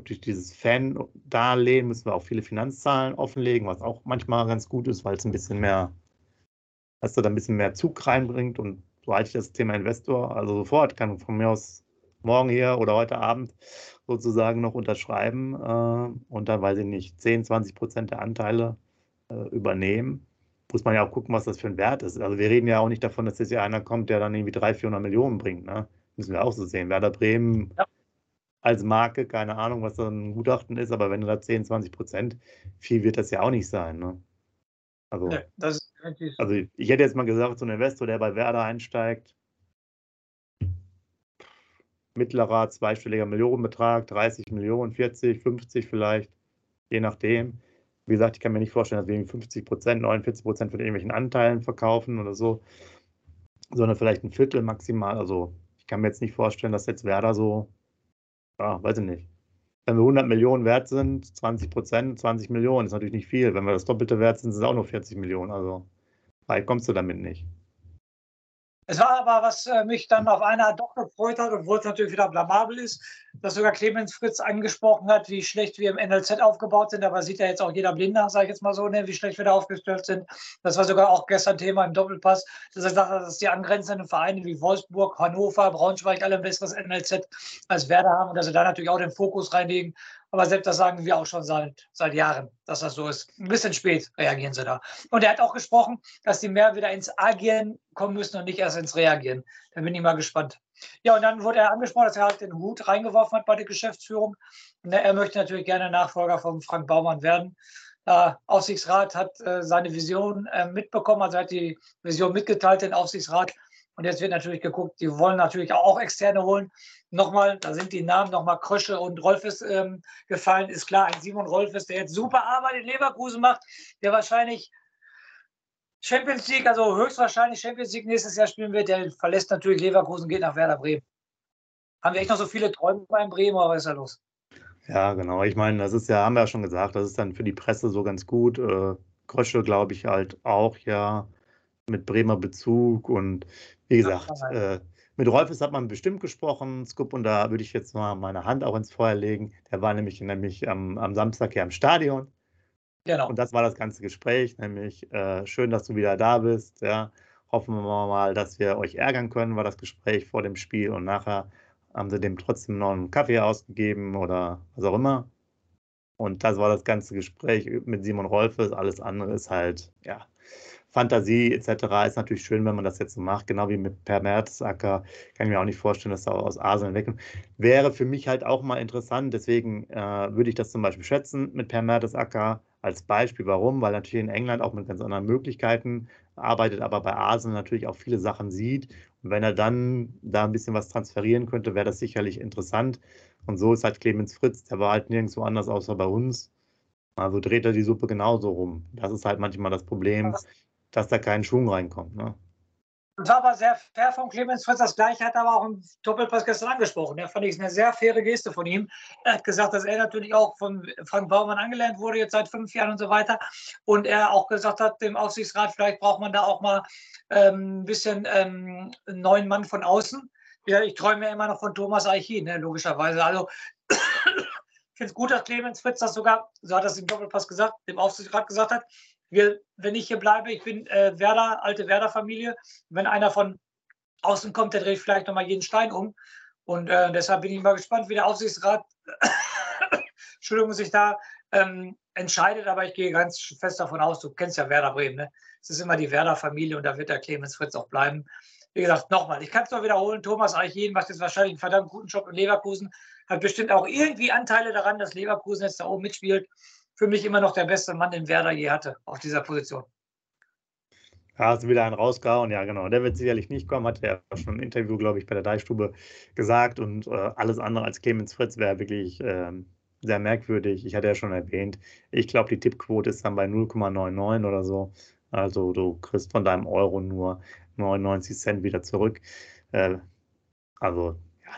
durch dieses Fan-Darlehen müssen wir auch viele Finanzzahlen offenlegen, was auch manchmal ganz gut ist, weil es ein bisschen mehr, dass da ein bisschen mehr Zug reinbringt und so halte ich das Thema Investor, also sofort kann von mir aus morgen hier oder heute Abend sozusagen noch unterschreiben äh, und dann, weiß ich nicht, 10, 20 Prozent der Anteile äh, übernehmen. Muss man ja auch gucken, was das für ein Wert ist. Also wir reden ja auch nicht davon, dass jetzt hier einer kommt, der dann irgendwie 300, 400 Millionen bringt. Ne? Müssen wir auch so sehen. Werder Bremen ja. als Marke, keine Ahnung, was so ein Gutachten ist, aber wenn du da 10, 20 Prozent, viel wird das ja auch nicht sein. Ne? Also, nee, also ich hätte jetzt mal gesagt, so ein Investor, der bei Werder einsteigt, mittlerer zweistelliger Millionenbetrag, 30 Millionen, 40, 50 vielleicht, je nachdem. Wie gesagt, ich kann mir nicht vorstellen, dass wir 50 Prozent, 49 Prozent von irgendwelchen Anteilen verkaufen oder so, sondern vielleicht ein Viertel maximal. Also ich kann mir jetzt nicht vorstellen, dass jetzt Werder so, ja, weiß ich nicht. Wenn wir 100 Millionen wert sind, 20 Prozent, 20 Millionen ist natürlich nicht viel. Wenn wir das Doppelte wert sind, sind es auch nur 40 Millionen. Also weit kommst du damit nicht. Es war aber, was äh, mich dann auf einer doch gefreut hat, obwohl es natürlich wieder blamabel ist, dass sogar Clemens Fritz angesprochen hat, wie schlecht wir im NLZ aufgebaut sind. Aber sieht ja jetzt auch jeder Blinder, sage ich jetzt mal so, ne, wie schlecht wir da aufgestellt sind. Das war sogar auch gestern Thema im Doppelpass, dass er sagt, dass die angrenzenden Vereine wie Wolfsburg, Hannover, Braunschweig alle ein besseres NLZ als Werder haben und dass sie da natürlich auch den Fokus reinlegen aber selbst das sagen wir auch schon seit, seit Jahren, dass das so ist. Ein bisschen spät reagieren sie da. Und er hat auch gesprochen, dass die mehr wieder ins Agieren kommen müssen und nicht erst ins Reagieren. Da bin ich mal gespannt. Ja, und dann wurde er angesprochen, dass er halt den Hut reingeworfen hat bei der Geschäftsführung. Und er möchte natürlich gerne Nachfolger von Frank Baumann werden. Der Aufsichtsrat hat äh, seine Vision äh, mitbekommen, also hat die Vision mitgeteilt, den Aufsichtsrat. Und jetzt wird natürlich geguckt, die wollen natürlich auch externe holen. Nochmal, da sind die Namen nochmal Krösche und Rolfes ähm, gefallen. Ist klar, ein Simon Rolfes, der jetzt super Arbeit in Leverkusen macht, der wahrscheinlich Champions League, also höchstwahrscheinlich Champions League nächstes Jahr spielen wird. Der verlässt natürlich Leverkusen, geht nach Werder Bremen. Haben wir echt noch so viele Träume beim Bremen, aber was ist da los? Ja, genau. Ich meine, das ist ja, haben wir ja schon gesagt, das ist dann für die Presse so ganz gut. Äh, Krösche, glaube ich, halt auch, ja, mit Bremer Bezug und wie gesagt, äh, mit Rolfes hat man bestimmt gesprochen, Scoop, und da würde ich jetzt mal meine Hand auch ins Feuer legen. Der war nämlich, nämlich am, am Samstag hier im Stadion. Genau. Und das war das ganze Gespräch, nämlich äh, schön, dass du wieder da bist. Ja. Hoffen wir mal, dass wir euch ärgern können, war das Gespräch vor dem Spiel und nachher haben sie dem trotzdem noch einen Kaffee ausgegeben oder was auch immer. Und das war das ganze Gespräch mit Simon Rolfes. Alles andere ist halt, ja, Fantasie etc. ist natürlich schön, wenn man das jetzt so macht, genau wie mit Per Mertesacker. Kann ich mir auch nicht vorstellen, dass er aus Asien weg wäre für mich halt auch mal interessant. Deswegen äh, würde ich das zum Beispiel schätzen mit Per Mertesacker als Beispiel. Warum? Weil natürlich in England auch mit ganz anderen Möglichkeiten arbeitet, aber bei Asien natürlich auch viele Sachen sieht. Und wenn er dann da ein bisschen was transferieren könnte, wäre das sicherlich interessant. Und so ist halt Clemens Fritz, der war halt nirgendwo anders außer bei uns. Also dreht er die Suppe genauso rum. Das ist halt manchmal das Problem dass da kein Schwung reinkommt. Ne? Das war aber sehr fair von Clemens Fritz. Das gleiche hat er aber auch im Doppelpass gestern angesprochen. Da fand ich es eine sehr faire Geste von ihm. Er hat gesagt, dass er natürlich auch von Frank Baumann angelernt wurde, jetzt seit fünf Jahren und so weiter. Und er auch gesagt hat, dem Aufsichtsrat, vielleicht braucht man da auch mal ähm, ein bisschen ähm, einen neuen Mann von außen. Ja, ich träume ja immer noch von Thomas Eichin, ne, logischerweise. Also ich finde es gut, dass Clemens Fritz das sogar, so hat er es im Doppelpass gesagt, dem Aufsichtsrat gesagt hat, wir, wenn ich hier bleibe, ich bin äh, Werder, alte Werder-Familie. Wenn einer von außen kommt, der dreht vielleicht nochmal jeden Stein um. Und äh, deshalb bin ich mal gespannt, wie der Aufsichtsrat, Entschuldigung, sich da ähm, entscheidet. Aber ich gehe ganz fest davon aus, du kennst ja Werder Bremen. Ne? Es ist immer die Werder-Familie und da wird der Clemens Fritz auch bleiben. Wie gesagt, nochmal, ich kann es nur wiederholen. Thomas Eichin macht jetzt wahrscheinlich einen verdammt guten Job in Leverkusen. Hat bestimmt auch irgendwie Anteile daran, dass Leverkusen jetzt da oben mitspielt für mich immer noch der beste Mann, den Werder je hatte auf dieser Position. Ja, hast du wieder einen rausgehauen. Ja, genau. Der wird sicherlich nicht kommen, hat er schon im Interview, glaube ich, bei der Deichstube gesagt. Und äh, alles andere als Clemens Fritz wäre wirklich äh, sehr merkwürdig. Ich hatte ja schon erwähnt, ich glaube, die Tippquote ist dann bei 0,99 oder so. Also du kriegst von deinem Euro nur 99 Cent wieder zurück. Äh, also ja,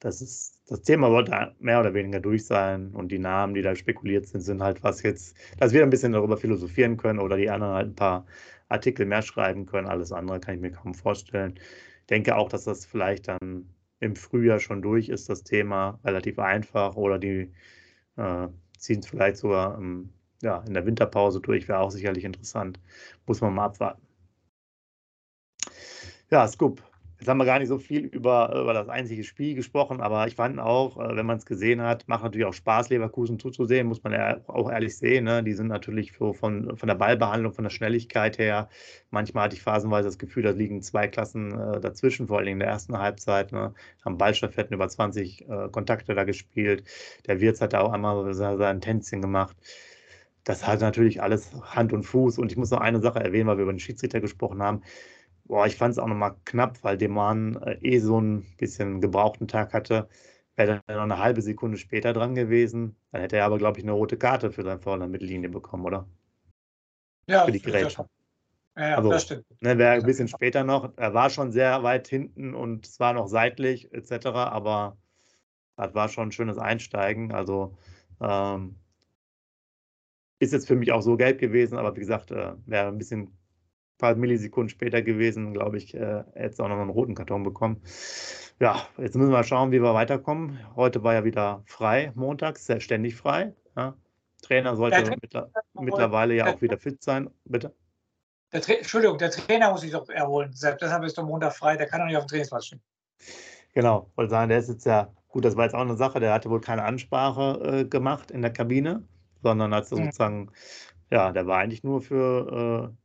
das ist das Thema sollte mehr oder weniger durch sein und die Namen, die da spekuliert sind, sind halt was jetzt, dass wir ein bisschen darüber philosophieren können oder die anderen halt ein paar Artikel mehr schreiben können. Alles andere kann ich mir kaum vorstellen. Ich denke auch, dass das vielleicht dann im Frühjahr schon durch ist, das Thema relativ einfach oder die äh, ziehen es vielleicht sogar ähm, ja, in der Winterpause durch, wäre auch sicherlich interessant. Muss man mal abwarten. Ja, Scoop. Jetzt haben wir gar nicht so viel über, über das einzige Spiel gesprochen, aber ich fand auch, äh, wenn man es gesehen hat, macht natürlich auch Spaß, Leverkusen zuzusehen, muss man ja auch ehrlich sehen. Ne? Die sind natürlich so von, von der Ballbehandlung, von der Schnelligkeit her. Manchmal hatte ich phasenweise das Gefühl, da liegen zwei Klassen äh, dazwischen, vor allem in der ersten Halbzeit. Ne? Haben Ballstaffetten über 20 äh, Kontakte da gespielt. Der Wirtz hat da auch einmal sein Tänzchen gemacht. das hat natürlich alles Hand und Fuß. Und ich muss noch eine Sache erwähnen, weil wir über den Schiedsrichter gesprochen haben. Boah, ich fand es auch nochmal knapp, weil Deman äh, eh so ein bisschen gebrauchten Tag hatte. Wäre dann noch eine halbe Sekunde später dran gewesen. Dann hätte er aber, glaube ich, eine rote Karte für sein Foul an Mittellinie bekommen, oder? Ja, für die Grätsche. Ja, ja also, das stimmt. Ne, Wäre ein bisschen später noch. Er war schon sehr weit hinten und es war noch seitlich etc. Aber das war schon ein schönes Einsteigen. Also ähm, ist jetzt für mich auch so gelb gewesen, aber wie gesagt, äh, wäre ein bisschen paar Millisekunden später gewesen, glaube ich, äh, hätte es auch noch einen roten Karton bekommen. Ja, jetzt müssen wir schauen, wie wir weiterkommen. Heute war ja wieder frei, montags, ständig frei. Ja. Trainer sollte mittler mittlerweile ja auch wieder fit sein. Bitte. Der Entschuldigung, der Trainer muss sich doch erholen. Deshalb ist doch Montag frei, der kann doch nicht auf dem Trainingsplatz stehen. Genau, wollte sagen, der ist jetzt ja, gut, das war jetzt auch eine Sache, der hatte wohl keine Ansprache äh, gemacht in der Kabine, sondern hat mhm. sozusagen, ja, der war eigentlich nur für, äh,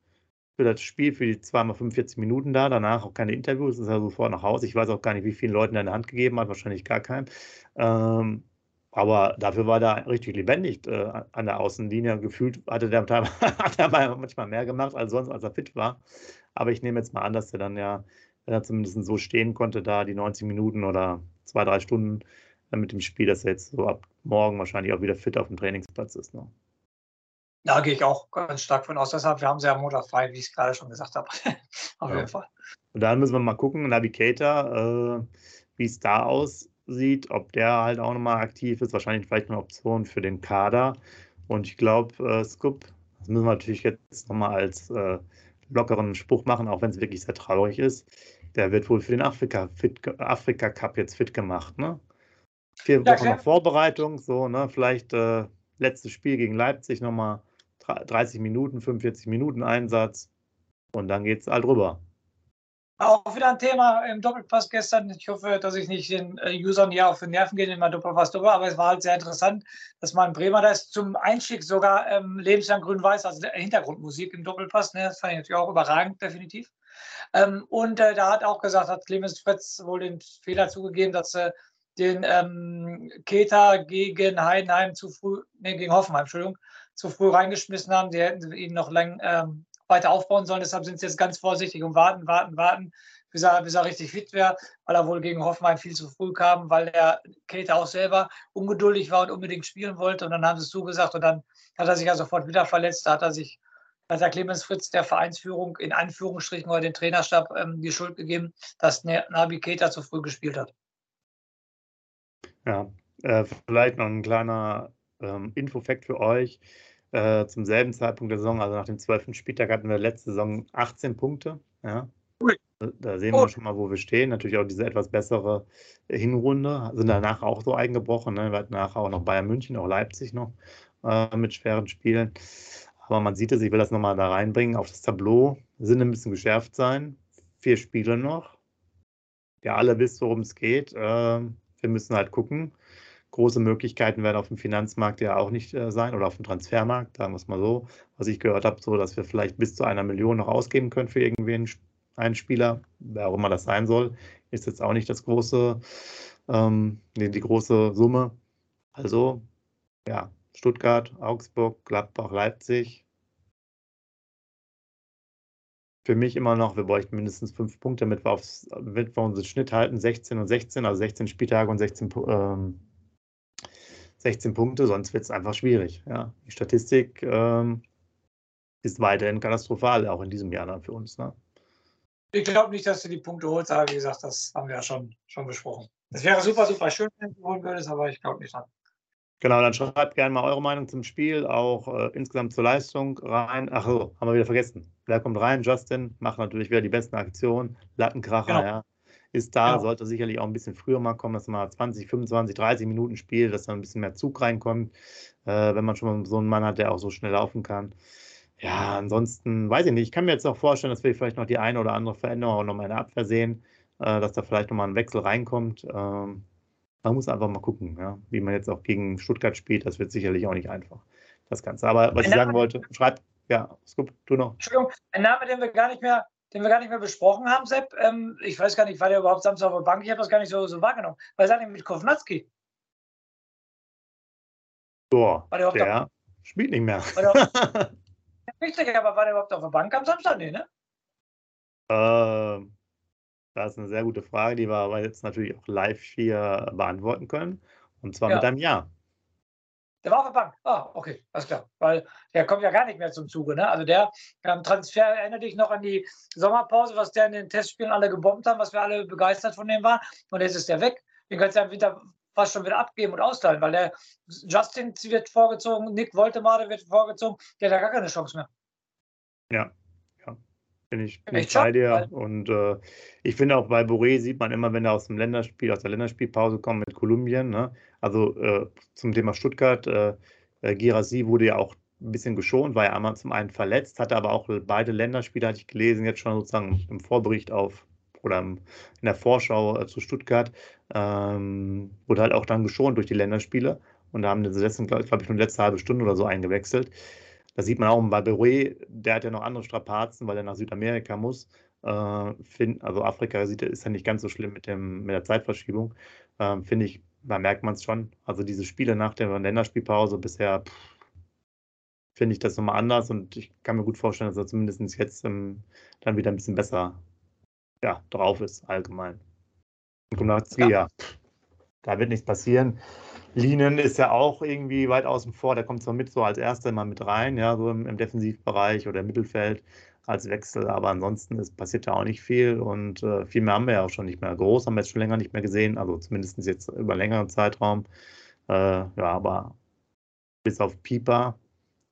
für das Spiel, für die zweimal 45 Minuten da, danach auch keine Interviews, ist er sofort nach Hause. Ich weiß auch gar nicht, wie vielen Leuten er in der Hand gegeben hat, wahrscheinlich gar keinen. Ähm, aber dafür war er richtig lebendig äh, an der Außenlinie. Gefühlt hatte der hat er manchmal mehr gemacht als sonst, als er fit war. Aber ich nehme jetzt mal an, dass er dann ja, wenn er zumindest so stehen konnte, da die 90 Minuten oder zwei, drei Stunden äh, mit dem Spiel, dass er jetzt so ab morgen wahrscheinlich auch wieder fit auf dem Trainingsplatz ist. Ne? Da gehe ich auch ganz stark von aus. Deshalb, wir haben sie ja Montag frei, wie ich es gerade schon gesagt habe. auf ja. jeden Fall. Und dann müssen wir mal gucken, Navigator, äh, wie es da aussieht sieht, ob der halt auch nochmal aktiv ist. Wahrscheinlich vielleicht eine Option für den Kader. Und ich glaube, äh, Scoop, das müssen wir natürlich jetzt nochmal als äh, lockeren Spruch machen, auch wenn es wirklich sehr traurig ist. Der wird wohl für den Afrika, fit, Afrika Cup jetzt fit gemacht. Ne? Vier Wochen ja, Vorbereitung, so, ne? Vielleicht äh, letztes Spiel gegen Leipzig nochmal 30 Minuten, 45 Minuten Einsatz und dann geht es halt rüber. Auch wieder ein Thema im Doppelpass gestern. Ich hoffe, dass ich nicht den äh, Usern hier auf den Nerven gehe, in meinem Doppelpass drüber, aber es war halt sehr interessant, dass man Bremer da ist zum Einstieg sogar ähm, lebenslang grün-weiß, also Hintergrundmusik im Doppelpass. Ne? Das fand ich natürlich auch überragend, definitiv. Ähm, und äh, da hat auch gesagt, hat Clemens Fritz wohl den Fehler zugegeben, dass äh, den ähm, Keta gegen Heidenheim zu früh, nee, gegen Hoffenheim, Entschuldigung, zu früh reingeschmissen haben. Die hätten ihn noch lang ähm, weiter aufbauen sollen. Deshalb sind sie jetzt ganz vorsichtig und warten, warten, warten, bis er, bis er richtig fit wäre, weil er wohl gegen Hoffenheim viel zu früh kam, weil der Kate auch selber ungeduldig war und unbedingt spielen wollte. Und dann haben sie es zugesagt und dann hat er sich ja sofort wieder verletzt. Da hat er sich, hat der Clemens Fritz der Vereinsführung in Anführungsstrichen oder den Trainerstab ähm, die Schuld gegeben, dass Nabi Keita zu früh gespielt hat. Ja, äh, vielleicht noch ein kleiner ähm, Infofakt für euch. Äh, zum selben Zeitpunkt der Saison, also nach dem 12. Spieltag, hatten wir letzte Saison 18 Punkte. Ja. Da sehen wir schon mal, wo wir stehen. Natürlich auch diese etwas bessere Hinrunde. Sind danach auch so eingebrochen. Ne? Wir hatten nachher auch noch Bayern München, auch Leipzig noch äh, mit schweren Spielen. Aber man sieht es, ich will das nochmal da reinbringen auf das Tableau. Sind ein bisschen geschärft sein. Vier Spiele noch. Ja, alle wisst, worum es geht. Äh, wir müssen halt gucken große Möglichkeiten werden auf dem Finanzmarkt ja auch nicht äh, sein oder auf dem Transfermarkt, sagen wir es mal so. Was ich gehört habe, so, dass wir vielleicht bis zu einer Million noch ausgeben können für irgendwen einen Spieler, wer auch immer das sein soll, ist jetzt auch nicht das große, ähm, die, die große Summe. Also, ja, Stuttgart, Augsburg, Gladbach, Leipzig. Für mich immer noch, wir bräuchten mindestens fünf Punkte, damit wir, aufs, damit wir unseren Schnitt halten, 16 und 16, also 16 Spieltage und 16 ähm, 16 Punkte, sonst wird es einfach schwierig. Ja. Die Statistik ähm, ist weiterhin katastrophal, auch in diesem Jahr dann für uns. Ne? Ich glaube nicht, dass du die Punkte holst, aber wie gesagt, das haben wir ja schon, schon besprochen. Es wäre super, super schön, wenn du holen würdest, aber ich glaube nicht dran. Genau, dann schreibt gerne mal eure Meinung zum Spiel, auch äh, insgesamt zur Leistung rein. Ach so, haben wir wieder vergessen. Wer kommt rein? Justin macht natürlich wieder die besten Aktionen. Lattenkracher, genau. ja ist da, ja. sollte sicherlich auch ein bisschen früher mal kommen, dass man 20, 25, 30 Minuten spielt, dass da ein bisschen mehr Zug reinkommt, äh, wenn man schon so einen Mann hat, der auch so schnell laufen kann. Ja, ansonsten weiß ich nicht. Ich kann mir jetzt auch vorstellen, dass wir vielleicht noch die eine oder andere Veränderung auch nochmal in der Abwehr sehen, äh, dass da vielleicht nochmal ein Wechsel reinkommt. Ähm, man muss einfach mal gucken, ja, wie man jetzt auch gegen Stuttgart spielt. Das wird sicherlich auch nicht einfach, das Ganze. Aber was ich sagen wollte, schreibt, ja, Scoop, du noch. Entschuldigung, ein Name, den wir gar nicht mehr den wir gar nicht mehr besprochen haben, Sepp. Ähm, ich weiß gar nicht, war der überhaupt Samstag auf der Bank? Ich habe das gar nicht so, so wahrgenommen. Was ist denn mit Kovnatski? Boah, der, der Spielt nicht mehr. Richtig, aber war der überhaupt auf der Bank am Samstag? Nee, ne? Äh, das ist eine sehr gute Frage, die wir aber jetzt natürlich auch live hier beantworten können. Und zwar Ja. mit einem Ja. Der war auf der Bank. Ah, okay, alles klar. Weil der kommt ja gar nicht mehr zum Zuge. Ne? Also der ähm, Transfer erinnert dich noch an die Sommerpause, was der in den Testspielen alle gebombt haben, was wir alle begeistert von dem waren. Und jetzt ist der weg. Den kannst du ja im Winter fast schon wieder abgeben und austeilen, weil der Justin wird vorgezogen, Nick Woltemade wird vorgezogen, der hat ja gar keine Chance mehr. Ja. Bin ich, bin ich bei dir. Und äh, ich finde auch bei Boré sieht man immer, wenn er aus dem Länderspiel, aus der Länderspielpause kommt mit Kolumbien, ne? Also äh, zum Thema Stuttgart, äh, äh, Girassi wurde ja auch ein bisschen geschont, war ja einmal zum einen verletzt, hatte aber auch beide Länderspiele, hatte ich gelesen, jetzt schon sozusagen im Vorbericht auf oder im, in der Vorschau äh, zu Stuttgart, ähm, wurde halt auch dann geschont durch die Länderspiele. Und da haben sie letzten, glaube glaub ich, nur letzte halbe Stunde oder so eingewechselt. Da sieht man auch Boré, der hat ja noch andere Strapazen, weil er nach Südamerika muss. Äh, find, also Afrika sieht, ist ja nicht ganz so schlimm mit, dem, mit der Zeitverschiebung. Ähm, Finde ich, da merkt man es schon. Also diese Spiele nach der Länderspielpause bisher finde ich das nochmal anders und ich kann mir gut vorstellen, dass er zumindest jetzt ähm, dann wieder ein bisschen besser ja, drauf ist, allgemein. Und Konatski, Ja. ja, da wird nichts passieren. Linen ist ja auch irgendwie weit außen vor, der kommt zwar mit so als erster mal mit rein, ja, so im, im Defensivbereich oder im Mittelfeld als Wechsel, aber ansonsten ist, passiert da auch nicht viel und äh, viel mehr haben wir ja auch schon nicht mehr. Groß haben wir jetzt schon länger nicht mehr gesehen, also zumindest jetzt über einen längeren Zeitraum. Äh, ja, aber bis auf Pieper,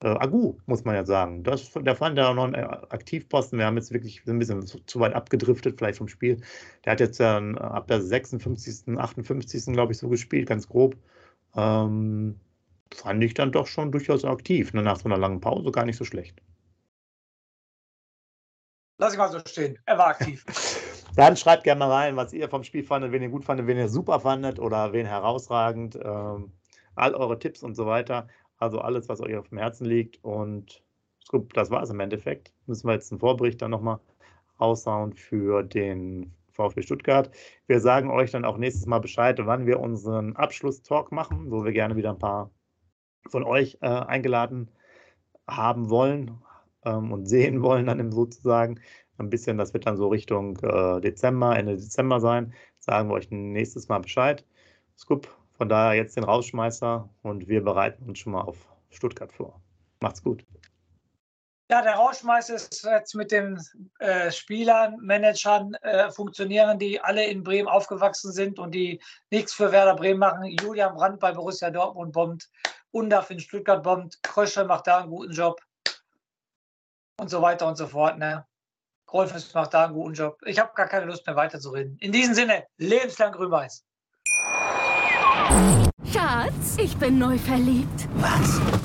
äh, Agu, muss man ja sagen. Das, der fand ja auch noch einen äh, Aktivposten. Wir haben jetzt wirklich ein bisschen zu, zu weit abgedriftet, vielleicht vom Spiel. Der hat jetzt äh, ab der 56., 58. glaube ich, so gespielt, ganz grob. Ähm, fand ich dann doch schon durchaus aktiv. Ne? Nach so einer langen Pause gar nicht so schlecht. Lass ich mal so stehen. Er war aktiv. Dann schreibt gerne mal rein, was ihr vom Spiel fandet, wen ihr gut fandet, wen ihr super fandet oder wen herausragend. Ähm, all eure Tipps und so weiter. Also alles, was euch auf dem Herzen liegt. Und gut, das war es im Endeffekt. Müssen wir jetzt einen Vorbericht dann nochmal raushauen für den VfB Stuttgart. Wir sagen euch dann auch nächstes Mal Bescheid, wann wir unseren Abschlusstalk machen, wo wir gerne wieder ein paar von euch äh, eingeladen haben wollen ähm, und sehen wollen, dann sozusagen. Ein bisschen, das wird dann so Richtung äh, Dezember, Ende Dezember sein. Sagen wir euch nächstes Mal Bescheid. Scoop, von daher jetzt den Rausschmeißer und wir bereiten uns schon mal auf Stuttgart vor. Macht's gut. Ja, der Rauschmeister ist jetzt mit den äh, Spielern, Managern äh, funktionieren, die alle in Bremen aufgewachsen sind und die nichts für Werder Bremen machen. Julian Brandt bei Borussia Dortmund bombt, Undaf in Stuttgart bombt, Krösche macht da einen guten Job und so weiter und so fort. Ne? Rolfes macht da einen guten Job. Ich habe gar keine Lust mehr weiterzureden. In diesem Sinne, lebenslang grün-weiß. Schatz, ich bin neu verliebt. Was?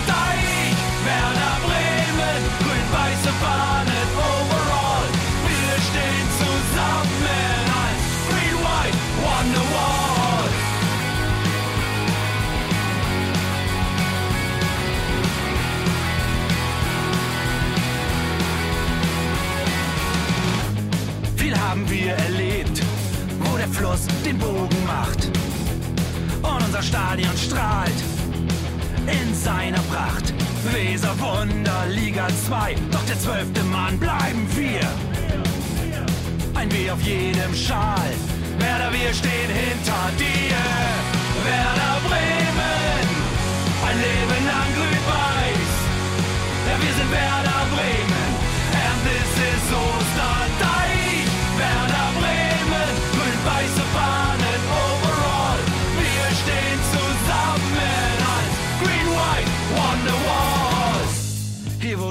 Schuss den Bogen macht. Und unser Stadion strahlt in seiner Pracht. Weser Wunder, Liga 2, doch der zwölfte Mann bleiben wir. Ein W auf jedem Schal, Werder, wir stehen hinter dir. Werder Bremen, ein Leben lang grün-weiß. Ja, wir sind Werder Bremen,